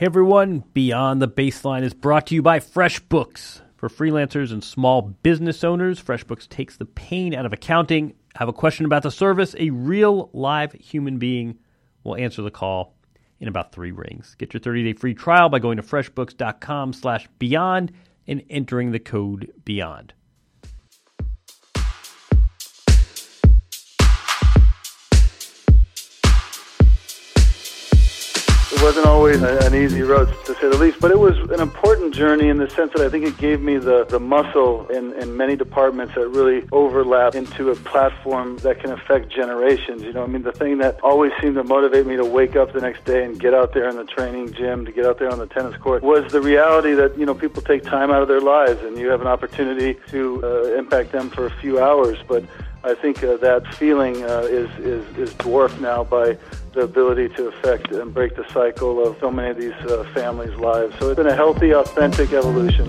Hey everyone, Beyond the Baseline is brought to you by FreshBooks. For freelancers and small business owners, FreshBooks takes the pain out of accounting. Have a question about the service? A real live human being will answer the call in about three rings. Get your 30-day free trial by going to freshbooks.com slash beyond and entering the code BEYOND. Wasn't always an easy road, to say the least, but it was an important journey in the sense that I think it gave me the, the muscle in, in many departments that really overlap into a platform that can affect generations. You know, I mean, the thing that always seemed to motivate me to wake up the next day and get out there in the training gym, to get out there on the tennis court, was the reality that, you know, people take time out of their lives and you have an opportunity to uh, impact them for a few hours. But I think uh, that feeling uh, is, is, is dwarfed now by the ability to affect and break the cycle of so many of these uh, families' lives. So it's been a healthy, authentic evolution.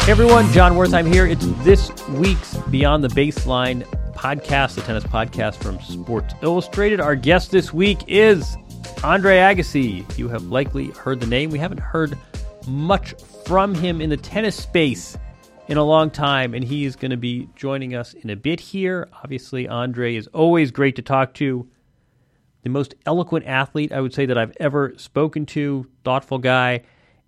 Hey everyone, Jon Wertheim here. It's this week's Beyond the Baseline podcast, the tennis podcast from Sports Illustrated. Our guest this week is Andre Agassi. You have likely heard the name. We haven't heard much from him in the tennis space in a long time, and he is going to be joining us in a bit here. Obviously, Andre is always great to talk to. The most eloquent athlete I would say that I've ever spoken to, thoughtful guy.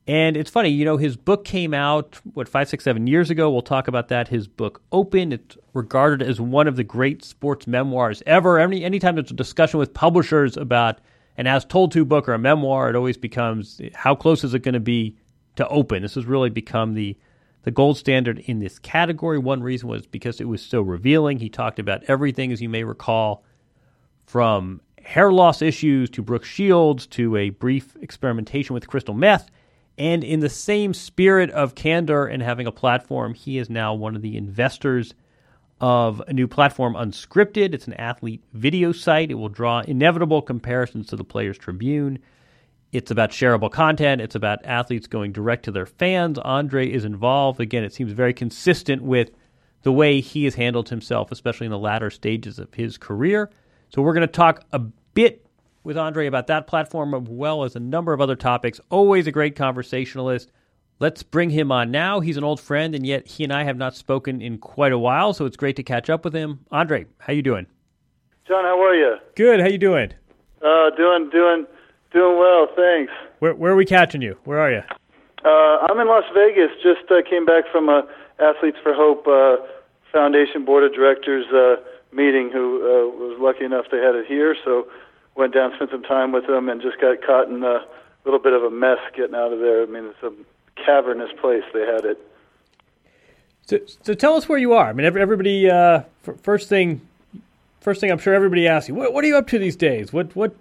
And it's funny, you know, his book came out, what, five, six, seven years ago. We'll talk about that. His book, Open, it's regarded as one of the great sports memoirs ever. Any anytime there's a discussion with publishers about an as told to book or a memoir, it always becomes how close is it going to be to open. This has really become the the gold standard in this category. One reason was because it was so revealing. He talked about everything, as you may recall, from hair loss issues to Brooke Shields to a brief experimentation with crystal meth. And in the same spirit of candor and having a platform, he is now one of the investors of a new platform, Unscriptd. It's an athlete video site. It will draw inevitable comparisons to the Players Tribune. It's about shareable content. It's about athletes going direct to their fans. Andre is involved. Again, it seems very consistent with the way he has handled himself, especially in the latter stages of his career. So, we're going to talk a bit with Andre about that platform as well as a number of other topics. Always a great conversationalist. Let's bring him on now. He's an old friend, and yet he and I have not spoken in quite a while, so it's great to catch up with him. Andre, how you doing? Jon, how are you? Good. How you doing? Uh, doing, doing Doing well, thanks. Where, where are we catching you? Where are you? Uh, I'm in Las Vegas. Just uh, came back from a Athletes for Hope uh, Foundation Board of Directors uh, meeting. Who uh, was lucky enough they had it here, so went down, spent some time with them, and just got caught in a little bit of a mess getting out of there. I mean, it's a cavernous place. They had it. So, so tell us where you are. I mean, everybody. Uh, first thing, first thing, I'm sure everybody asks you, what, what are you up to these days? What what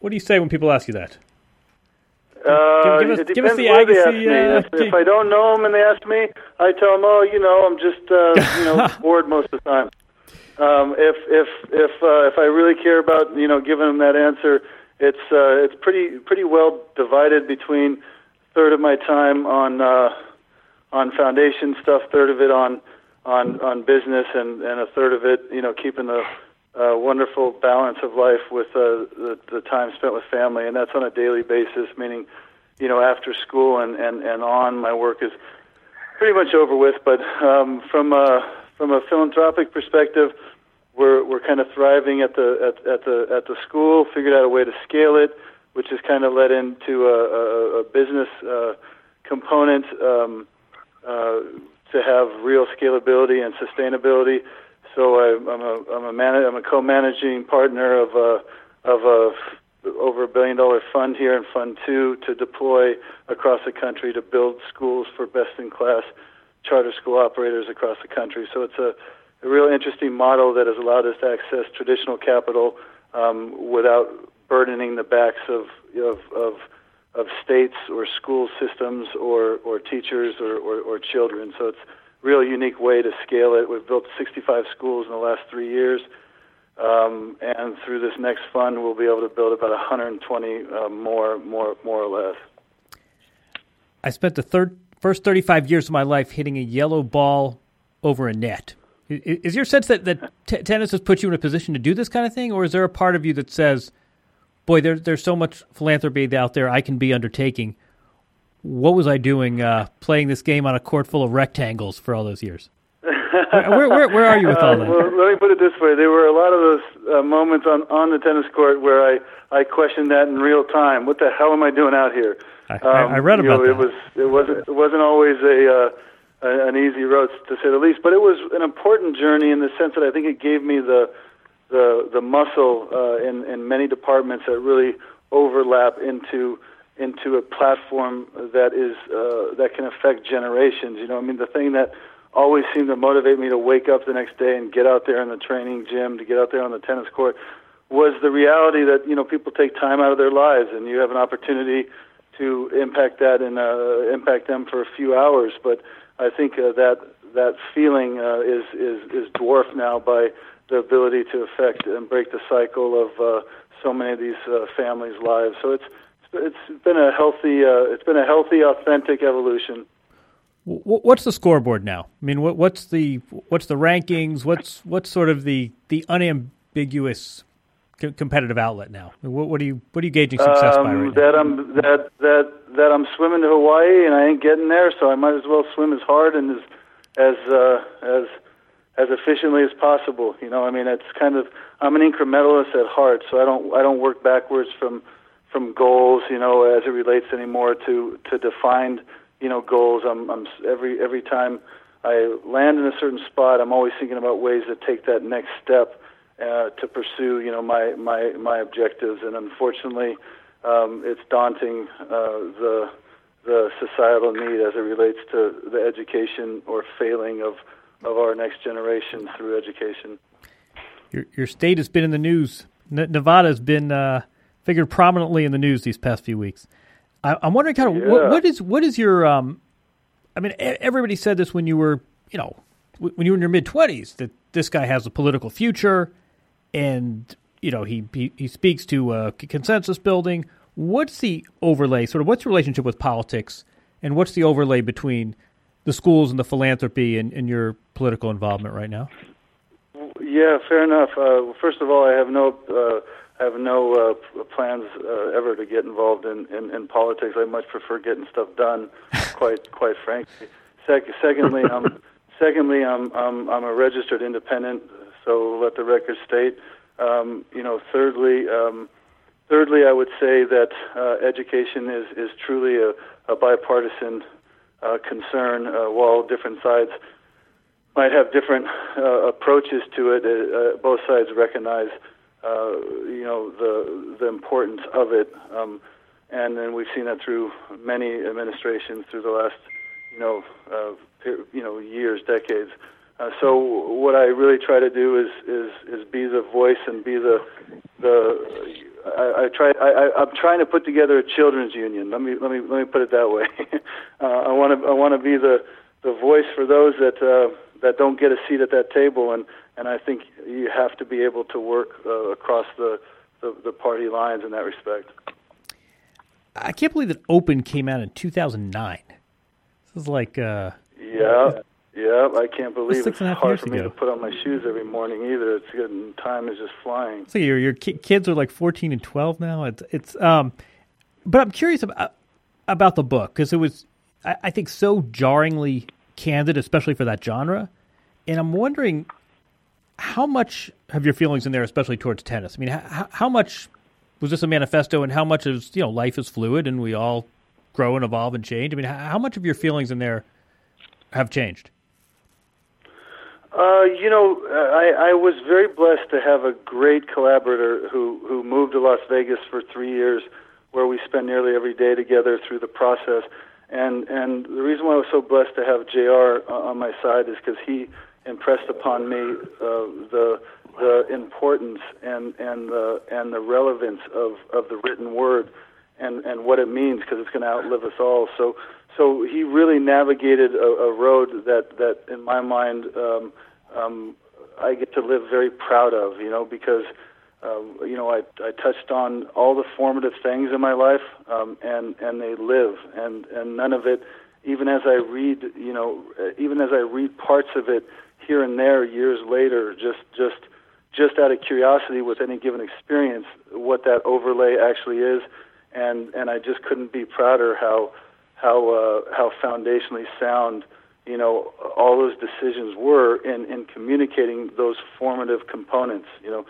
what do you say when people ask you that? Uh, give, us, give us the Agassi. Uh, if, if I don't know them and they ask me, I tell them, "Oh, you know, I'm just uh, you know bored most of the time." Um, if if if uh, if I really care about you know giving them that answer, it's uh, it's pretty pretty well divided between a third of my time on uh, on foundation stuff, third of it on on on business, and and a third of it you know keeping the uh, wonderful balance of life with uh, the, the time spent with family, and that's on a daily basis. Meaning, you know, after school and and and on, my work is pretty much over with. But um, from a from a philanthropic perspective, we're we're kind of thriving at the at, at the at the school. Figured out a way to scale it, which has kind of led into a, a, a business uh, component um, uh, to have real scalability and sustainability. So I, I'm a I'm a man, I'm a co-managing partner of a of a over a billion dollar fund here in Fund Two to deploy across the country to build schools for best in class charter school operators across the country. So it's a, a real interesting model that has allowed us to access traditional capital um, without burdening the backs of of of of states or school systems or or teachers or, or, or children. So it's real unique way to scale it. We've built 65 schools in the last three years, um, and through this next fund, we'll be able to build about 120 uh, more, more, more or less. I spent the third, first 35 years of my life hitting a yellow ball over a net. Is your sense that, that t- tennis has put you in a position to do this kind of thing, or is there a part of you that says, boy, there, there's so much philanthropy out there I can be undertaking? What was I doing uh, playing this game on a court full of rectangles for all those years? where, where, where, are you with all that? Uh, well, let me put it this way: there were a lot of those uh, moments on on the tennis court where I I questioned that in real time. What the hell am I doing out here? I, um, I read about you know. It was it wasn't it wasn't always a. Uh, an easy road to say the least, but it was an important journey in the sense that I think it gave me the the the muscle uh, in in many departments that really overlap into into a platform that is uh, that can affect generations. You know, I mean, the thing that always seemed to motivate me to wake up the next day and get out there in the training gym, to get out there on the tennis court, was the reality that you know people take time out of their lives, and you have an opportunity to impact that and uh, impact them for a few hours. But I think uh, that that feeling uh, is is is dwarfed now by the ability to affect and break the cycle of uh, so many of these uh, families' lives. So it's it's been a healthy uh, it's been a healthy, authentic evolution. What's the scoreboard now? I mean, what's the what's the rankings? What's what's sort of the the unambiguous competitive outlet now? What, what are you what are you gauging success um, by right that now? I'm that that that I'm swimming to Hawaii and I ain't getting there, so I might as well swim as hard and as as uh, as as efficiently as possible. You know, I mean, it's kind of I'm an incrementalist at heart, so I don't I don't work backwards from from goals. You know, as it relates anymore to to defined you know goals. I'm I'm every every time I land in a certain spot, I'm always thinking about ways to take that next step uh, to pursue you know my my my objectives. And unfortunately, um, it's daunting uh, the the societal need as it relates to the education or failing of of our next generation through education. Your your state has been in the news. Nevada has been uh, figured prominently in the news these past few weeks. I, am wondering, kind of, yeah. what, what is what is your? Um, I mean, everybody said this when you were, you know, when you were in your mid twenties that this guy has a political future, and you know he he, he speaks to uh, consensus building. What's the overlay? Sort of, what's your relationship with politics, and what's the overlay between the schools and the philanthropy and, and your political involvement right now? Yeah, fair enough. Uh, first of all, I have no. Uh, have no uh, plans uh, ever to get involved in, in, in politics. I much prefer getting stuff done, quite quite frankly. Sec- secondly, I'm secondly I'm, I'm I'm a registered independent, so let the record state. Um, you know, thirdly, um, thirdly, I would say that uh, education is is truly a, a bipartisan uh, concern. Uh, while different sides might have different uh, approaches to it, uh, uh, both sides recognize uh, you know the the importance of it, um, and then we've seen that through many administrations through the last you know uh, you know years, decades. Uh, so what I really try to do is is is be the voice and be the the I, I try I, I'm trying to put together a children's union. Let me let me let me put it that way. uh, I want to I want to be the the voice for those that uh, that don't get a seat at that table and and I think you have to be able to work uh, across the, the, the party lines in that respect. I can't believe that Open came out in 2009. This is like uh, yeah, yeah. I can't believe it's hard for ago. me to put on my shoes every morning either. It's good, and time is just flying. So your your kids are like 14 and 12 now. It's it's um, but I'm curious about about the book because it was I, I think so jarringly candid, especially for that genre. And I'm wondering how much have your feelings in there, especially towards tennis? I mean, how, how much was this a manifesto, and how much is you know life is fluid, and we all grow and evolve and change? I mean, how much of your feelings in there have changed? Uh, you know, I, I was very blessed to have a great collaborator who who moved to Las Vegas for three years, where we spent nearly every day together through the process. And and the reason why I was so blessed to have J.R. on my side is because he impressed upon me uh, the the importance and and the and the relevance of of the written word and and what it means because it's going to outlive us all. So so he really navigated a, a road that that in my mind um, um, I get to live very proud of. You know because. Um, you know, I, I touched on all the formative things in my life, um, and and they live, and and none of it even as I read, you know, even as I read parts of it here and there years later, just just just out of curiosity with any given experience, what that overlay actually is, and and I just couldn't be prouder how how uh, how foundationally sound you know all those decisions were in in communicating those formative components. You know,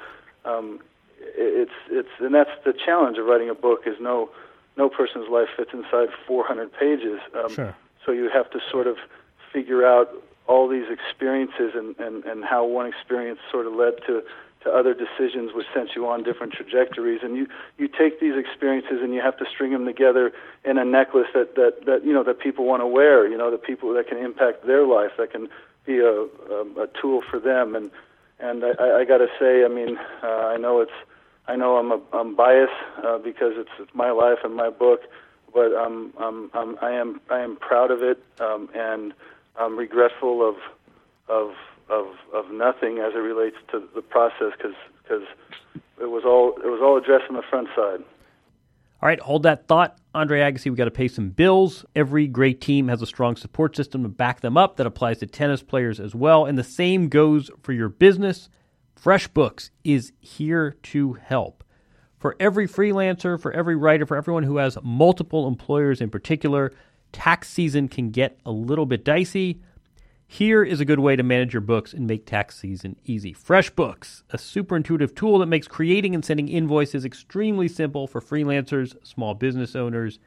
um, it's it's and that's the challenge of writing a book is no no person's life fits inside 400 pages. Um, sure. So you have to sort of figure out all these experiences and, and, and how one experience sort of led to, to other decisions which sent you on different trajectories. And you, you take these experiences and you have to string them together in a necklace that, that, that you know that people want to wear, you know, the people that can impact their life, that can be a, a, a tool for them. And and I, I got to say, I mean, uh, I know it's I know I'm a, I'm biased uh, because it's, it's my life and my book, but um, um, um, I am I am proud of it, um, and I'm regretful of of of of nothing as it relates to the process because because it was all it was all addressed on the front side. All right, hold that thought, Andre Agassi. We got to pay some bills. Every great team has a strong support system to back them up. That applies to tennis players as well, and the same goes for your business. FreshBooks is here to help. For every freelancer, for every writer, for everyone who has multiple employers in particular, tax season can get a little bit dicey. Here is a good way to manage your books and make tax season easy. FreshBooks, a super intuitive tool that makes creating and sending invoices extremely simple for freelancers, small business owners,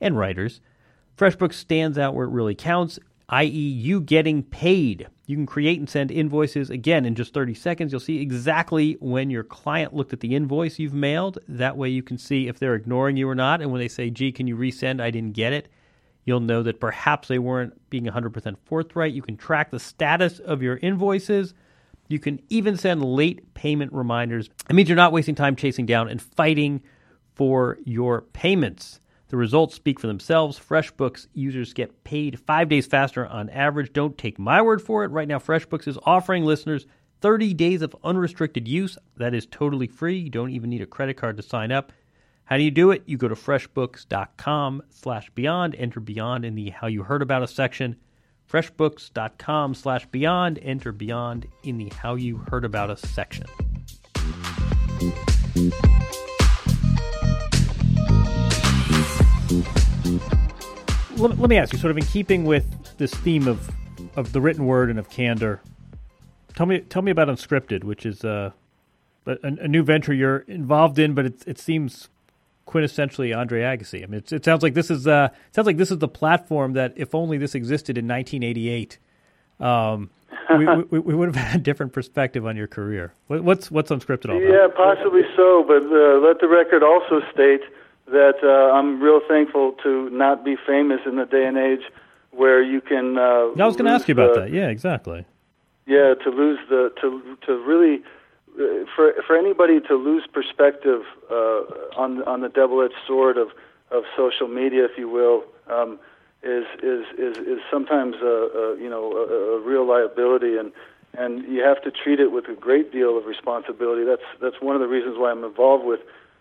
and writers. FreshBooks stands out where it really counts i.e., you getting paid. You can create and send invoices again in just 30 seconds. You'll see exactly when your client looked at the invoice you've mailed. That way, you can see if they're ignoring you or not. And when they say, gee, can you resend? I didn't get it. You'll know that perhaps they weren't being 100% forthright. You can track the status of your invoices. You can even send late payment reminders. It means you're not wasting time chasing down and fighting for your payments. The results speak for themselves. FreshBooks users get paid five days faster on average. Don't take my word for it. Right now, FreshBooks is offering listeners 30 days of unrestricted use. That is totally free. You don't even need a credit card to sign up. How do you do it? You go to freshbooks.com slash beyond, enter beyond in the how you heard about us section. Freshbooks.com slash beyond, enter beyond in the how you heard about us section let, let me ask you, sort of in keeping with this theme of of the written word and of candor, tell me tell me about Unscriptd, which is uh, a, a new venture you're involved in, but it, it seems quintessentially Andre Agassi. I mean, it sounds like this is uh, it sounds like this is the platform that, if only this existed in 1988, um, we, we, we, would have had a different perspective on your career. what's what's Unscriptd all about? Yeah, possibly so. But uh, let the record also state that uh, I'm real thankful to not be famous in the day and age where you can. Uh, I was going to ask you about the, that. Yeah, exactly. Yeah, to lose the to to really for for anybody to lose perspective uh, on on the double-edged sword of of social media, if you will, um, is is is is sometimes a, a you know a, a real liability and and you have to treat it with a great deal of responsibility. That's that's one of the reasons why I'm involved with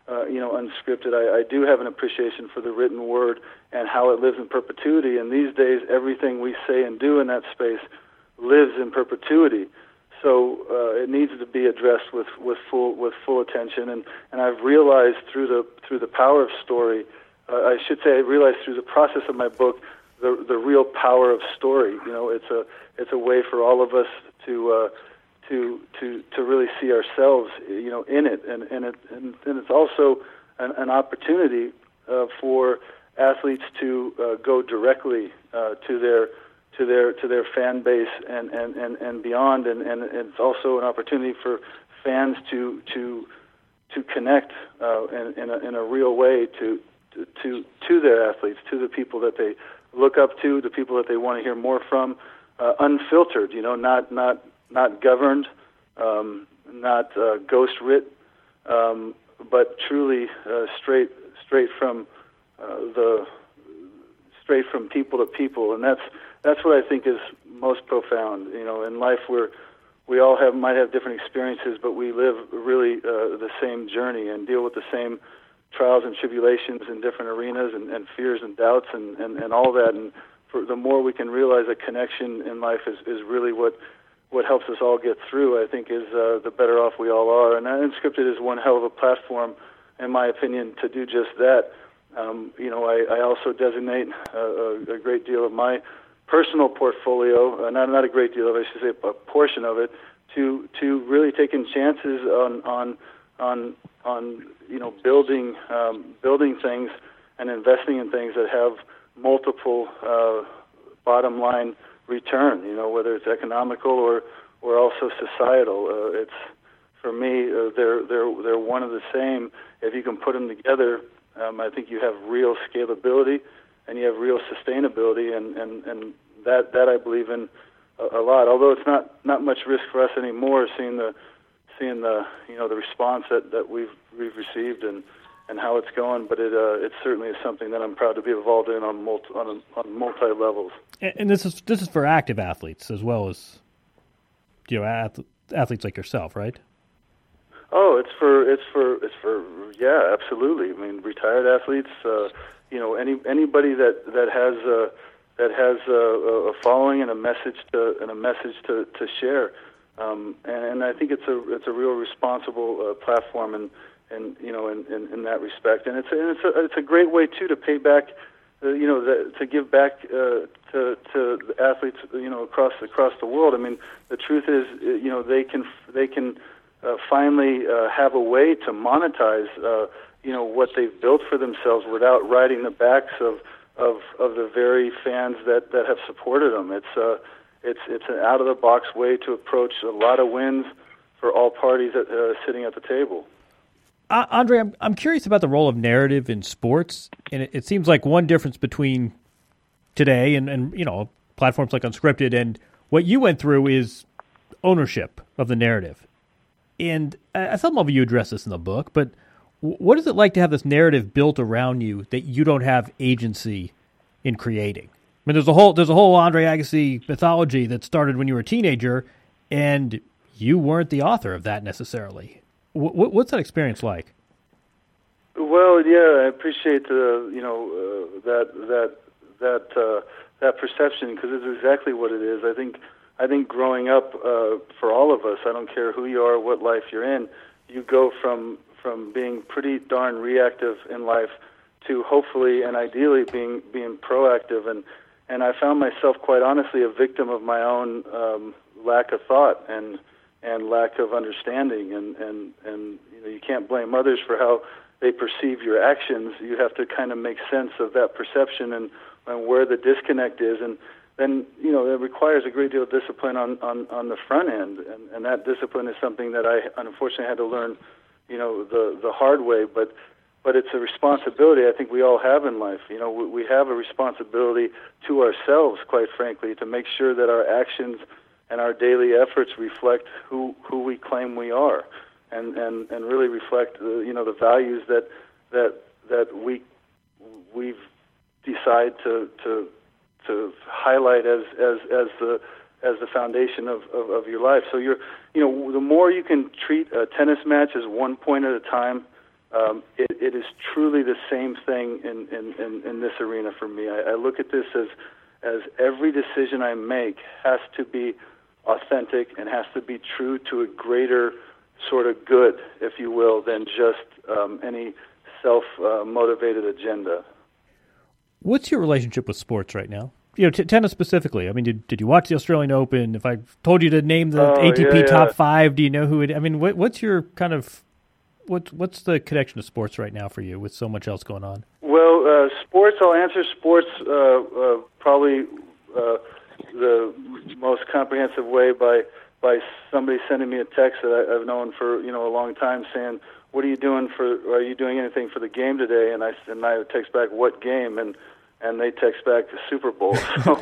uh, you know, Unscriptd. I, I do have an appreciation for the written word and how it lives in perpetuity. And these days, everything we say and do in that space lives in perpetuity. So uh, it needs to be addressed with, with full with full attention. And, and I've realized through the through the power of story, uh, I should say, I realized through the process of my book, the the real power of story. You know, it's a it's a way for all of us to uh, to to to really see ourselves, you know, in it, and and it and, and it's also an, an opportunity uh, for athletes to uh, go directly uh, to their to their to their fan base and and and, and beyond, and, and it's also an opportunity for fans to to to connect uh, in, in, a, in a real way to to to their athletes, to the people that they look up to, the people that they want to hear more from, uh, unfiltered. You know, not not not governed, um, not uh, ghost writ, um, but truly uh, straight straight from uh, the straight from people to people, and that's that's what I think is most profound. You know, in life we're we all have might have different experiences, but we live really uh, the same journey and deal with the same trials and tribulations in different arenas and, and fears and doubts and, and, and all that. And for the more we can realize a connection in life is is really what what helps us all get through. I think is uh, the better off we all are. And Unscriptd is one hell of a platform, in my opinion, to do just that. Um, you know, I, I also designate a, a great deal of my personal portfolio, uh, not not a great deal of, it, I should say, a portion of it, to to really taking chances on on on on you know building um, building things and investing in things that have multiple uh, bottom line return. You know, whether it's economical or or also societal. Uh, it's for me, uh, they're they're they're one of the same. If you can put them together, um, I think you have real scalability and you have real sustainability, and and and that that I believe in a, a lot. Although it's not not much risk for us anymore, seeing the seeing the you know the response that that we've we've received and and how it's going. But it uh, it certainly is something that I'm proud to be involved in on multi on, on multi levels. And, and this is this is for active athletes as well as you know athletes like yourself, right? Oh, it's for it's for it's for yeah, absolutely. I mean, retired athletes, uh, you know, any anybody that that has a that has a, a following and a message to and a message to to share. Um, and, and I think it's a it's a real responsible uh, platform and and you know in, in, in that respect. And it's and it's a it's a great way too to pay back. Uh, you know, the, to give back uh, to to athletes, you know, across across the world. I mean, the truth is, uh, you know, they can they can uh, finally uh, have a way to monetize, uh, you know, what they've built for themselves without riding the backs of of of the very fans that that have supported them. It's uh, it's it's an out of the box way to approach a lot of wins for all parties at, uh, sitting at the table. Uh, Andre, I'm I'm curious about the role of narrative in sports, and it, it seems like one difference between today and and you know platforms like Unscriptd and what you went through is ownership of the narrative. And at some level, you address this in the book, but what is it like to have this narrative built around you that you don't have agency in creating? I mean, there's a whole there's a whole Andre Agassi mythology that started when you were a teenager, and you weren't the author of that necessarily. W- what's that experience like? Well, yeah, I appreciate you know uh, that that that uh, that perception because it's exactly what it is. I think I think growing up uh, for all of us, I don't care who you are, what life you're in, you go from from being pretty darn reactive in life to hopefully and ideally being being proactive. And and I found myself quite honestly a victim of my own um, lack of thought and and lack of understanding. And and and you know you can't blame others for how they perceive your actions. You have to kind of make sense of that perception and and where the disconnect is. And then you know it requires a great deal of discipline on on on the front end. And and that discipline is something that I unfortunately had to learn you know the the hard way but but it's a responsibility I think we all have in life. You know we, we have a responsibility to ourselves quite frankly to make sure that our actions and our daily efforts reflect who who we claim we are and and and really reflect the you know the values that that that we we've decide to to to highlight as as as the as the foundation of, of, of your life. So you're, you know, the more you can treat a tennis match as one point at a time, um, it, it is truly the same thing in, in, in, in this arena for me. I, I look at this as, as every decision I make has to be authentic and has to be true to a greater sort of good, if you will, than just um, any self uh, motivated agenda. What's your relationship with sports right now? You know, t- tennis specifically. I mean, did did you watch the Australian Open? If I told you to name the oh, ATP yeah, yeah. top five, do you know who it? I mean, what, what's your kind of what what's the connection to sports right now for you with so much else going on? Well, uh, sports. I'll answer sports uh, uh, probably uh, the most comprehensive way by by somebody sending me a text that I, I've known for you know a long time saying, "What are you doing for? Are you doing anything for the game today?" And I and I text back, "What game?" and and they text back the Super Bowl. so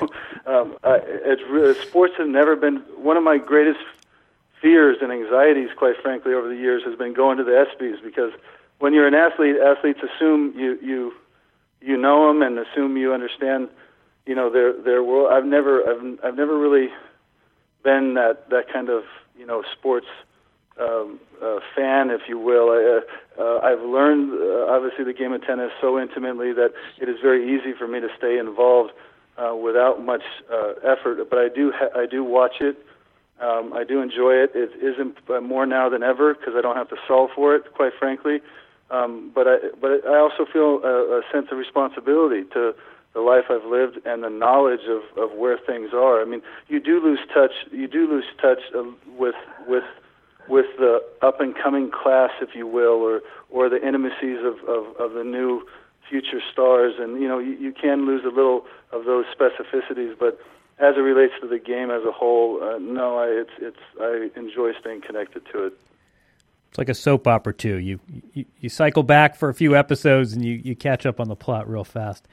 um, I, it's really, sports have never been one of my greatest fears and anxieties, quite frankly, over the years has been going to the ESPYS because when you're an athlete, athletes assume you you you know them and assume you understand, you know their their world. I've never I've I've never really been that that kind of you know sports um, uh, fan, if you will. I, uh, I've learned, uh, obviously, the game of tennis so intimately that it is very easy for me to stay involved uh, without much uh, effort. But I do ha- I do watch it. Um, I do enjoy it. It isn't uh, more now than ever because I don't have to solve for it, quite frankly. Um, but I but I also feel a, a sense of responsibility to the life I've lived and the knowledge of, of where things are. I mean, you do lose touch. You do lose touch uh, with with with the up and coming class, if you will, or or the intimacies of, of, of the new future stars. And you know, you, you can lose a little of those specificities, but as it relates to the game as a whole, uh, no, I, it's it's I enjoy staying connected to it. It's like a soap opera too. You, you you cycle back for a few episodes and you, you catch up on the plot real fast.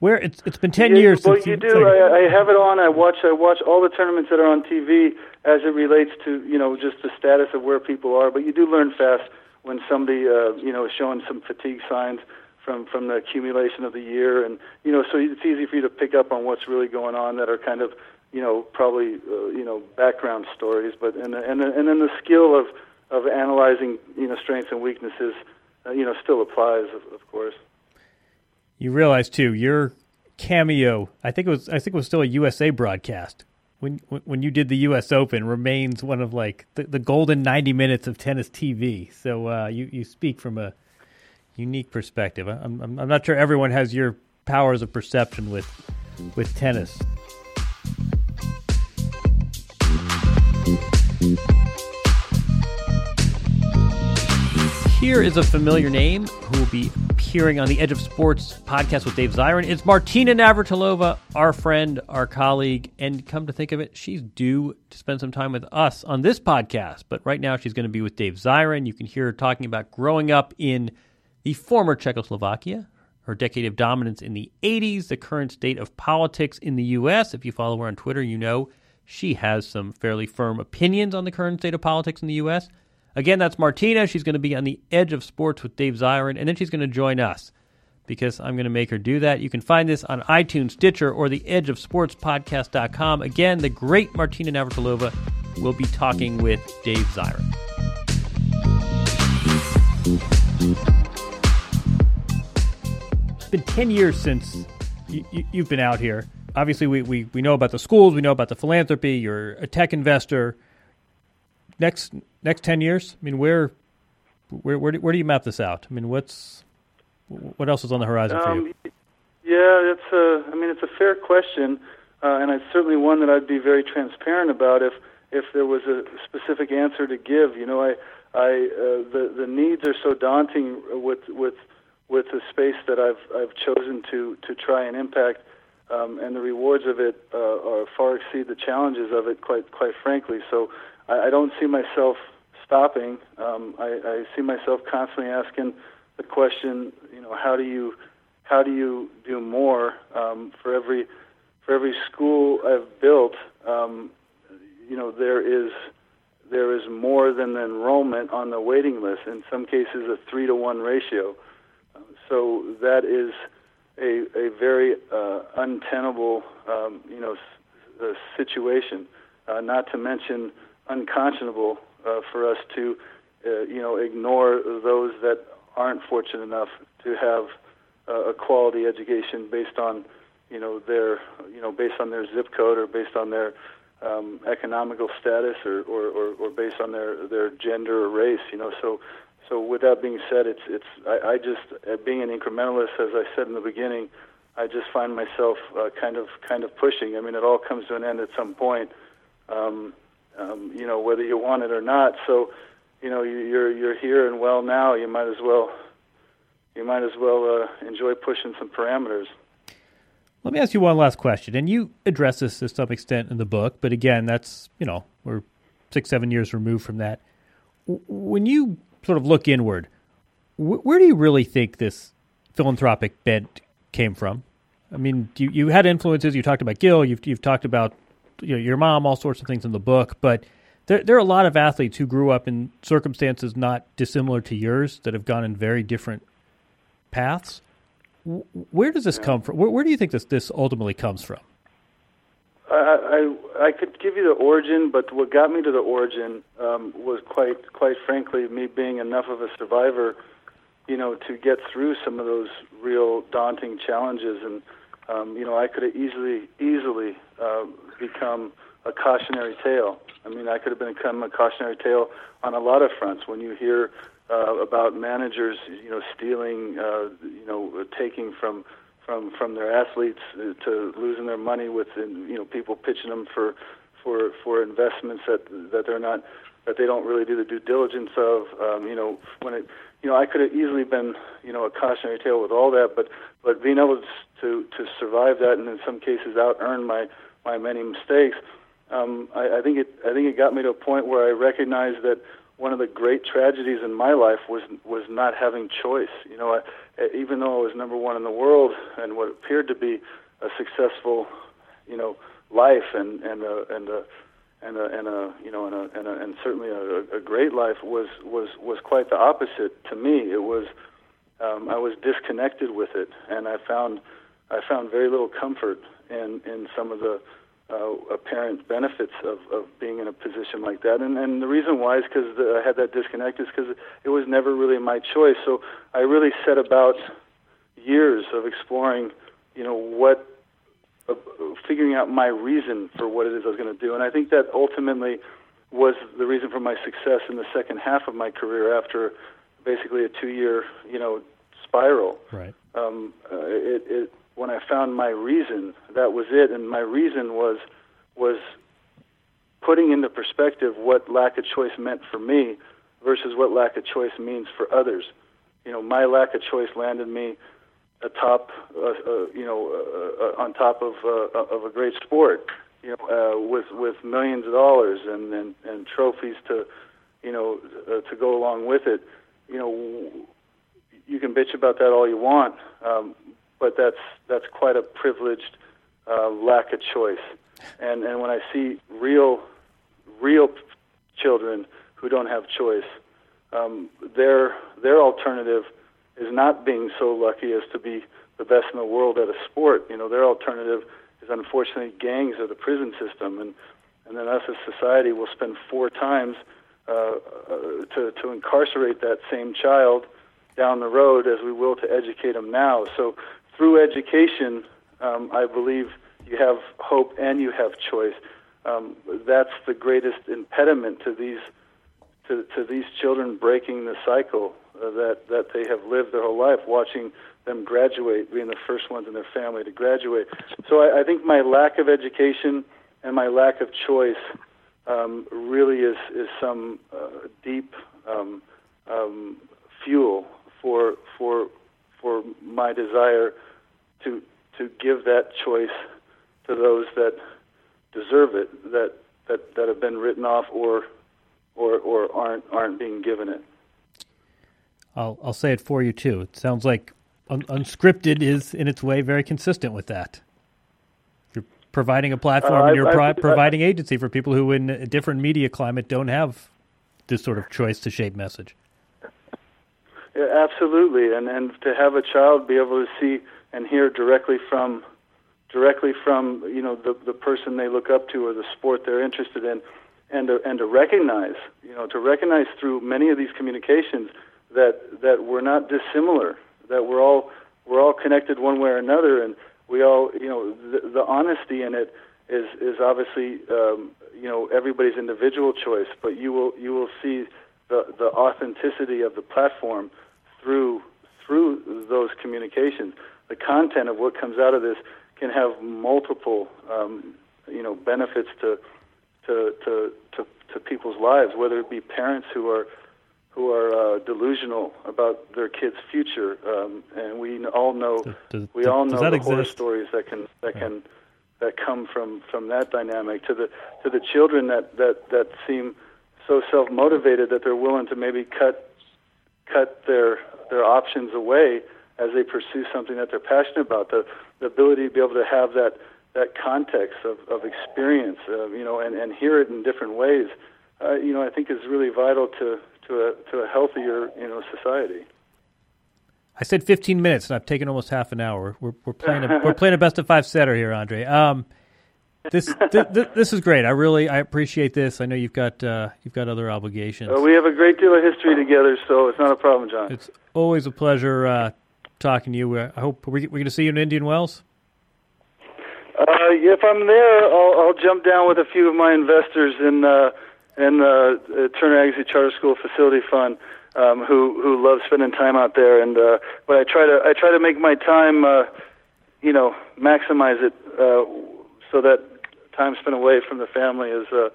Where it's it's been ten yeah, years. Well, you, do. I, I have it on. I watch. I watch all the tournaments that are on TV as it relates to you know just the status of where people are. But you do learn fast when somebody uh, you know is showing some fatigue signs from from the accumulation of the year, and you know so it's easy for you to pick up on what's really going on that are kind of you know probably uh, you know background stories. But and and and then the skill of of analyzing you know strengths and weaknesses uh, you know still applies of, of course. You realize too, your cameo. I think it was. I think it was still a USA broadcast when when you did the U.S. Open. Remains one of like the, the golden ninety minutes of tennis TV. So uh, you you speak from a unique perspective. I'm, I'm I'm not sure everyone has your powers of perception with with tennis. Here is a familiar name who will be appearing on the Edge of Sports podcast with Dave Zirin. It's Martina Navratilova, our friend, our colleague, and come to think of it, she's due to spend some time with us on this podcast. But right now, she's going to be with Dave Zirin. You can hear her talking about growing up in the former Czechoslovakia, her decade of dominance in the 80s, the current state of politics in the U.S. If you follow her on Twitter, you know she has some fairly firm opinions on the current state of politics in the U.S. Again, that's Martina. She's going to be on the edge of sports with Dave Zirin, and then she's going to join us because I'm going to make her do that. You can find this on iTunes, Stitcher, or the edge of sports podcast.com. Again, the great Martina Navratilova will be talking with Dave Zirin. It's been 10 years since you, have been out here. Obviously, we, we, we know about the schools, we know about the philanthropy, you're a tech investor. Next next ten years? I mean, where where where do, where do you map this out? I mean, what's what else is on the horizon for you? Um, yeah, it's a. I mean, it's a fair question, uh, and it's certainly one that I'd be very transparent about if if there was a specific answer to give. You know, I I uh, the the needs are so daunting with with with the space that I've I've chosen to to try and impact. Um, and the rewards of it uh, are far exceed the challenges of it, quite quite frankly. So I, I don't see myself stopping. Um, I, I see myself constantly asking the question, you know, how do you how do you do more um, for every for every school I've built? Um, you know, there is there is more than the enrollment on the waiting list. In some cases, a three to one ratio. So that is a a very uh, untenable, um, you know, s- uh, situation. Uh, not to mention unconscionable uh, for us to, uh, you know, ignore those that aren't fortunate enough to have uh, a quality education based on, you know, their, you know, based on their zip code or based on their um, economical status or, or, or, or based on their, their gender or race. You know, so so with that being said, it's it's I, I just uh, being an incrementalist, as I said in the beginning, I just find myself uh, kind of kind of pushing. I mean, it all comes to an end at some point. Um, um, you know, whether you want it or not. So, you know, you're you're here and well now. You might as well you might as well uh, enjoy pushing some parameters. Let me ask you one last question, and you address this to some extent in the book, but again, that's you know we're six seven years removed from that. When you sort of look inward, where do you really think this philanthropic bent came from? I mean, you you had influences. You talked about Gil. You've you've talked about you know, your mom, all sorts of things in the book. But there, there are a lot of athletes who grew up in circumstances not dissimilar to yours that have gone in very different paths. Where does this come from? Where, where, do you think this this ultimately comes from? I, I I could give you the origin, but what got me to the origin um, was quite quite frankly me being enough of a survivor, you know, to get through some of those real daunting challenges and um, you know, I could have easily, easily uh, become a cautionary tale. I mean, I could have become a cautionary tale on a lot of fronts. When you hear uh, about managers, you know, stealing, uh, you know, taking from from from their athletes to losing their money with, you know, people pitching them for for for investments that that they're not that they don't really do the due diligence of. Um, you know, when it, you know, I could have easily been, you know, a cautionary tale with all that, but but being able to to survive that and in some cases out earn my my many mistakes, um, I, I think it I think it got me to a point where I recognized that one of the great tragedies in my life was was not having choice. You know, I, even though I was number one in the world and what appeared to be a successful, you know, life and and a, and a, and a, and a you know and a, and, a, and certainly a, a great life was was was quite the opposite to me. It was um, I was disconnected with it, and I found I found very little comfort in in some of the uh, apparent benefits of, of being in a position like that. And, and the reason why is because I had that disconnect is because it was never really my choice. So I really set about years of exploring, you know, what, uh, figuring out my reason for what it is I was going to do. And I think that ultimately was the reason for my success in the second half of my career after basically a two year, you know, spiral. Right. Um, uh, it, it when I found my reason, that was it. And my reason was was putting into perspective what lack of choice meant for me versus what lack of choice means for others. You know, my lack of choice landed me atop, uh, uh, you know, uh, uh, on top of uh, of a great sport. You know, uh, with with millions of dollars and and, and trophies to, you know, uh, to go along with it. You know, you can bitch about that all you want, um, but that's that's quite a privileged uh, lack of choice. And and when I see real real children who don't have choice, um, their their alternative is not being so lucky as to be the best in the world at a sport. You know, their alternative is unfortunately gangs or the prison system, and and then us as society will spend four times uh, uh, to to incarcerate that same child down the road as we will to educate them now. So through education, um, I believe you have hope and you have choice. Um, that's the greatest impediment to these to, to these children breaking the cycle uh, that that they have lived their whole life, watching them graduate, being the first ones in their family to graduate. So I, I think my lack of education and my lack of choice um, really is is some uh, deep um, um, fuel for for for my desire to to give that choice to those that deserve it, that that, that have been written off or or or aren't aren't being given it. I'll I'll say it for you too. It sounds like un- Unscriptd is in its way very consistent with that. You're providing a platform uh, and you're pro- providing agency for people who, in a different media climate, don't have this sort of choice to shape message. Yeah, absolutely, and and to have a child be able to see and hear directly from directly from you know the the person they look up to or the sport they're interested in and to, and to recognize you know to recognize through many of these communications that that we're not dissimilar that we're all we're all connected one way or another and we all you know the, the honesty in it is is obviously um, you know everybody's individual choice but you will you will see the the authenticity of the platform through through those communications the content of what comes out of this can have multiple, um, you know, benefits to, to to to to people's lives. Whether it be parents who are who are uh, delusional about their kids' future, um, and we all know does, we all know the exist? horror stories that can that yeah. can that come from from that dynamic to the to the children that that that seem so self motivated that they're willing to maybe cut cut their their options away as they pursue something that they're passionate about. The, the ability to be able to have that that context of, of experience, uh, you know, and, and hear it in different ways, uh, you know, I think is really vital to to a to a healthier you know society. I said 15 minutes, and I've taken almost half an hour. We're, we're playing a, we're playing a best of five setter here, Andre. Um, this th- th- this is great. I really I appreciate this. I know you've got uh, you've got other obligations. Uh, we have a great deal of history together, so it's not a problem, Jon. It's always a pleasure uh, talking to you. I hope we're, we're going to see you in Indian Wells. Uh, if I'm there, I'll, I'll jump down with a few of my investors in uh, in the uh, Turner Agassi Charter School Facility Fund, um, who who love spending time out there. And uh, but I try to I try to make my time, uh, you know, maximize it uh, so that time spent away from the family is uh,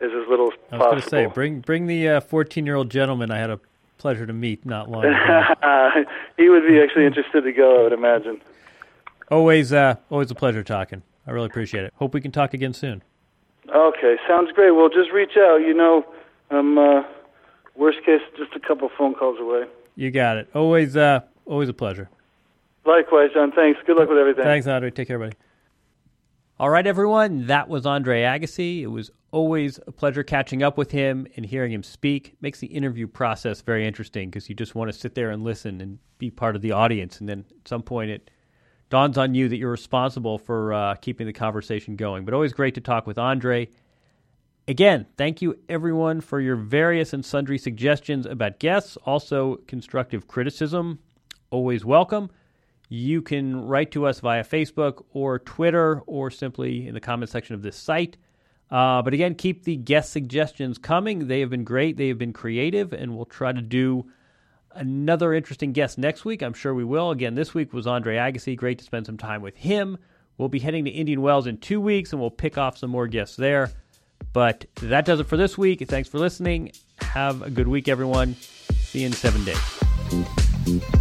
is as little as possible. I was going to say, bring bring the 14 uh, year old gentleman I had a pleasure to meet not long ago. he would be actually interested to go, I would imagine. Always, uh, always a pleasure talking. I really appreciate it. Hope we can talk again soon. Okay, sounds great. Well, just reach out. You know, I'm uh, worst case just a couple phone calls away. You got it. Always, uh, always a pleasure. Likewise, Jon. Thanks. Good luck with everything. Thanks, Andre. Take care, buddy. All right, everyone. That was Andre Agassi. It was always a pleasure catching up with him and hearing him speak. Makes the interview process very interesting because you just want to sit there and listen and be part of the audience. And then at some point, it dawns on you that you're responsible for uh, keeping the conversation going. But always great to talk with Andre. Again, thank you everyone for your various and sundry suggestions about guests, also constructive criticism. Always welcome. You can write to us via Facebook or Twitter or simply in the comment section of this site. Uh, but again, keep the guest suggestions coming. They have been great, they have been creative, and we'll try to do another interesting guest next week. I'm sure we will. Again, this week was Andre Agassi. Great to spend some time with him. We'll be heading to Indian Wells in two weeks, and we'll pick off some more guests there. But that does it for this week. Thanks for listening. Have a good week, everyone. See you in seven days.